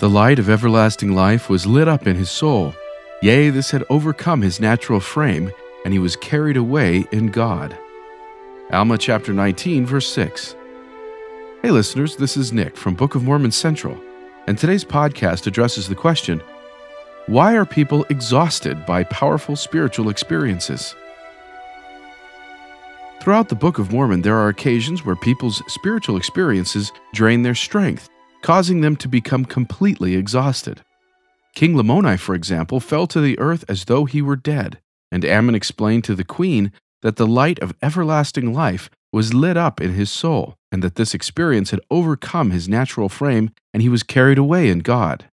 The light of everlasting life was lit up in his soul. Yea, this had overcome his natural frame, and he was carried away in God. Alma chapter 19, verse 6. Hey listeners, this is Nick from Book of Mormon Central, and today's podcast addresses the question Why are people exhausted by powerful spiritual experiences? Throughout the Book of Mormon, there are occasions where people's spiritual experiences drain their strength causing them to become completely exhausted. King Lamoni, for example, fell to the earth as though he were dead, and Ammon explained to the queen that the light of everlasting life was lit up in his soul, and that this experience had overcome his natural frame, and he was carried away in God.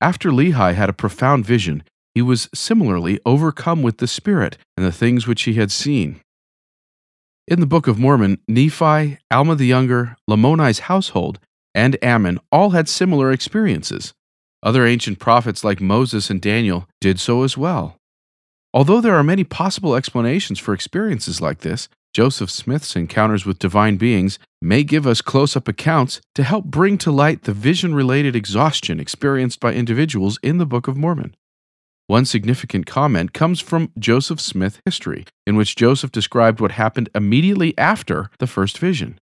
After Lehi had a profound vision, he was similarly overcome with the Spirit and the things which he had seen. In the Book of Mormon, Nephi, Alma the Younger, Lamoni's household, and Ammon all had similar experiences. Other ancient prophets like Moses and Daniel did so as well. Although there are many possible explanations for experiences like this, Joseph Smith's encounters with divine beings may give us close up accounts to help bring to light the vision related exhaustion experienced by individuals in the Book of Mormon. One significant comment comes from Joseph Smith history, in which Joseph described what happened immediately after the first vision.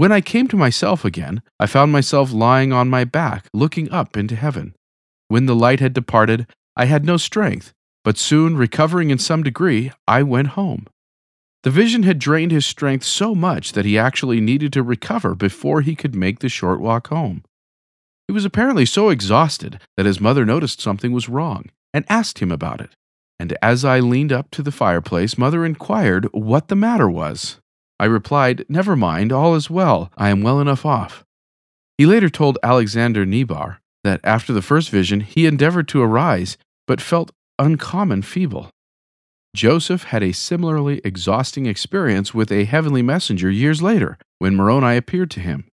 When I came to myself again, I found myself lying on my back, looking up into heaven. When the light had departed, I had no strength, but soon, recovering in some degree, I went home. The vision had drained his strength so much that he actually needed to recover before he could make the short walk home. He was apparently so exhausted that his mother noticed something was wrong and asked him about it. And as I leaned up to the fireplace, mother inquired what the matter was. I replied, Never mind, all is well. I am well enough off. He later told Alexander Neibaur that after the first vision he endeavored to arise, but felt uncommon feeble. Joseph had a similarly exhausting experience with a heavenly messenger years later when Moroni appeared to him.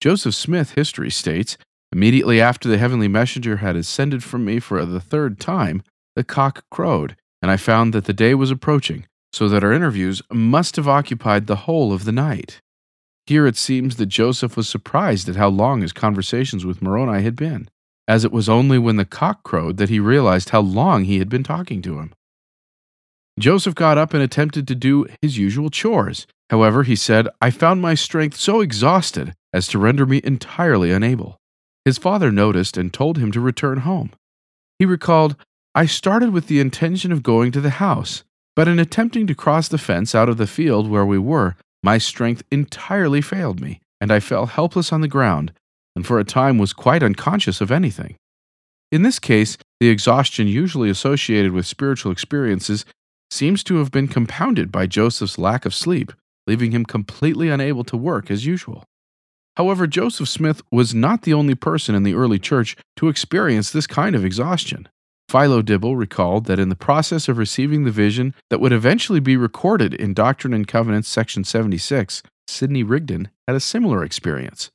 Joseph Smith history states Immediately after the heavenly messenger had ascended from me for the third time, the cock crowed, and I found that the day was approaching so that our interviews must have occupied the whole of the night. Here it seems that Joseph was surprised at how long his conversations with Moroni had been, as it was only when the cock crowed that he realized how long he had been talking to him. Joseph got up and attempted to do his usual chores. However, he said, I found my strength so exhausted as to render me entirely unable. His father noticed and told him to return home. He recalled, I started with the intention of going to the house, but in attempting to cross the fence out of the field where we were, my strength entirely failed me, and I fell helpless on the ground, and for a time was quite unconscious of anything. In this case, the exhaustion usually associated with spiritual experiences seems to have been compounded by Joseph's lack of sleep, leaving him completely unable to work as usual. However, Joseph Smith was not the only person in the early church to experience this kind of exhaustion. Philo Dibble recalled that in the process of receiving the vision that would eventually be recorded in Doctrine and Covenants, section 76, Sidney Rigdon had a similar experience.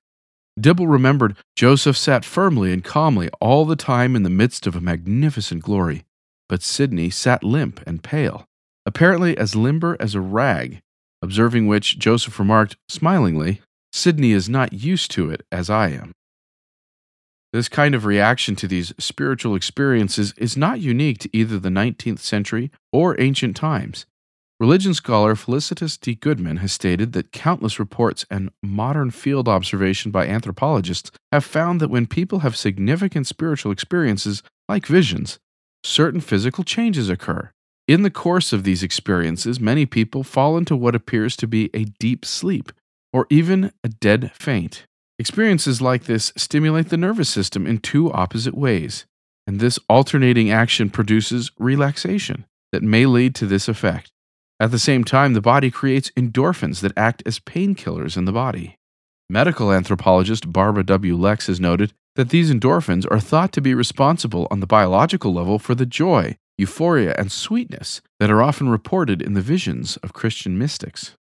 Dibble remembered Joseph sat firmly and calmly all the time in the midst of a magnificent glory, but Sidney sat limp and pale, apparently as limber as a rag, observing which Joseph remarked smilingly, Sidney is not used to it as I am. This kind of reaction to these spiritual experiences is not unique to either the 19th century or ancient times. Religion scholar Felicitas D. Goodman has stated that countless reports and modern field observation by anthropologists have found that when people have significant spiritual experiences, like visions, certain physical changes occur. In the course of these experiences, many people fall into what appears to be a deep sleep, or even a dead faint. Experiences like this stimulate the nervous system in two opposite ways, and this alternating action produces relaxation that may lead to this effect. At the same time, the body creates endorphins that act as painkillers in the body. Medical anthropologist Barbara W. Lex has noted that these endorphins are thought to be responsible on the biological level for the joy, euphoria, and sweetness that are often reported in the visions of Christian mystics.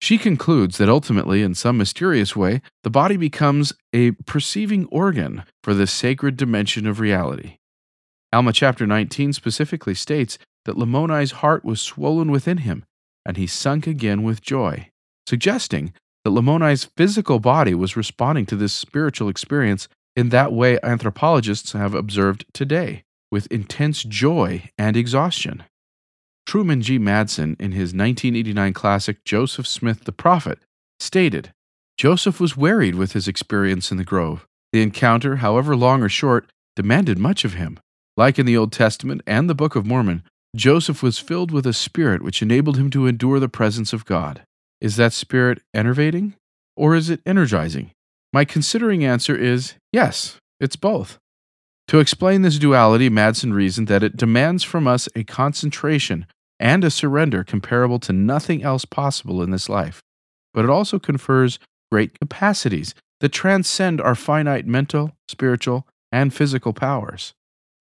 She concludes that ultimately, in some mysterious way, the body becomes a perceiving organ for this sacred dimension of reality. Alma chapter 19 specifically states that Lamoni's heart was swollen within him, and he sunk again with joy, suggesting that Lamoni's physical body was responding to this spiritual experience in that way anthropologists have observed today, with intense joy and exhaustion. Truman G. Madsen, in his 1989 classic Joseph Smith the Prophet, stated Joseph was wearied with his experience in the grove. The encounter, however long or short, demanded much of him. Like in the Old Testament and the Book of Mormon, Joseph was filled with a spirit which enabled him to endure the presence of God. Is that spirit enervating or is it energizing? My considering answer is yes, it's both. To explain this duality, Madsen reasoned that it demands from us a concentration and a surrender comparable to nothing else possible in this life, but it also confers great capacities that transcend our finite mental, spiritual, and physical powers.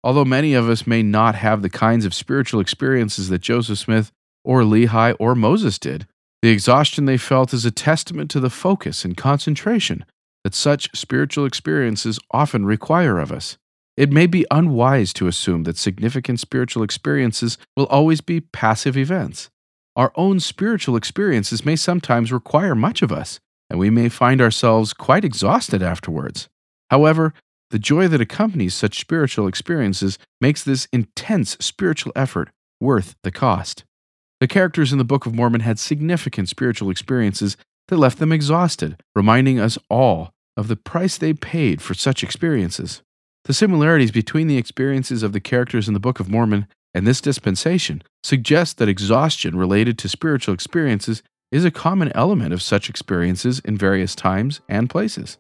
Although many of us may not have the kinds of spiritual experiences that Joseph Smith or Lehi or Moses did, the exhaustion they felt is a testament to the focus and concentration that such spiritual experiences often require of us. It may be unwise to assume that significant spiritual experiences will always be passive events. Our own spiritual experiences may sometimes require much of us, and we may find ourselves quite exhausted afterwards. However, the joy that accompanies such spiritual experiences makes this intense spiritual effort worth the cost. The characters in the Book of Mormon had significant spiritual experiences that left them exhausted, reminding us all of the price they paid for such experiences. The similarities between the experiences of the characters in the Book of Mormon and this dispensation suggest that exhaustion related to spiritual experiences is a common element of such experiences in various times and places.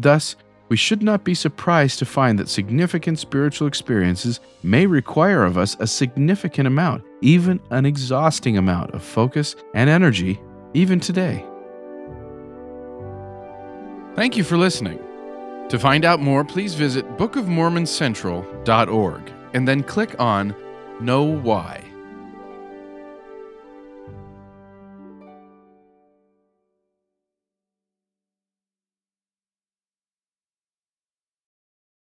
Thus, we should not be surprised to find that significant spiritual experiences may require of us a significant amount, even an exhausting amount, of focus and energy, even today. Thank you for listening. To find out more, please visit bookofmormoncentral.org and then click on Know Why.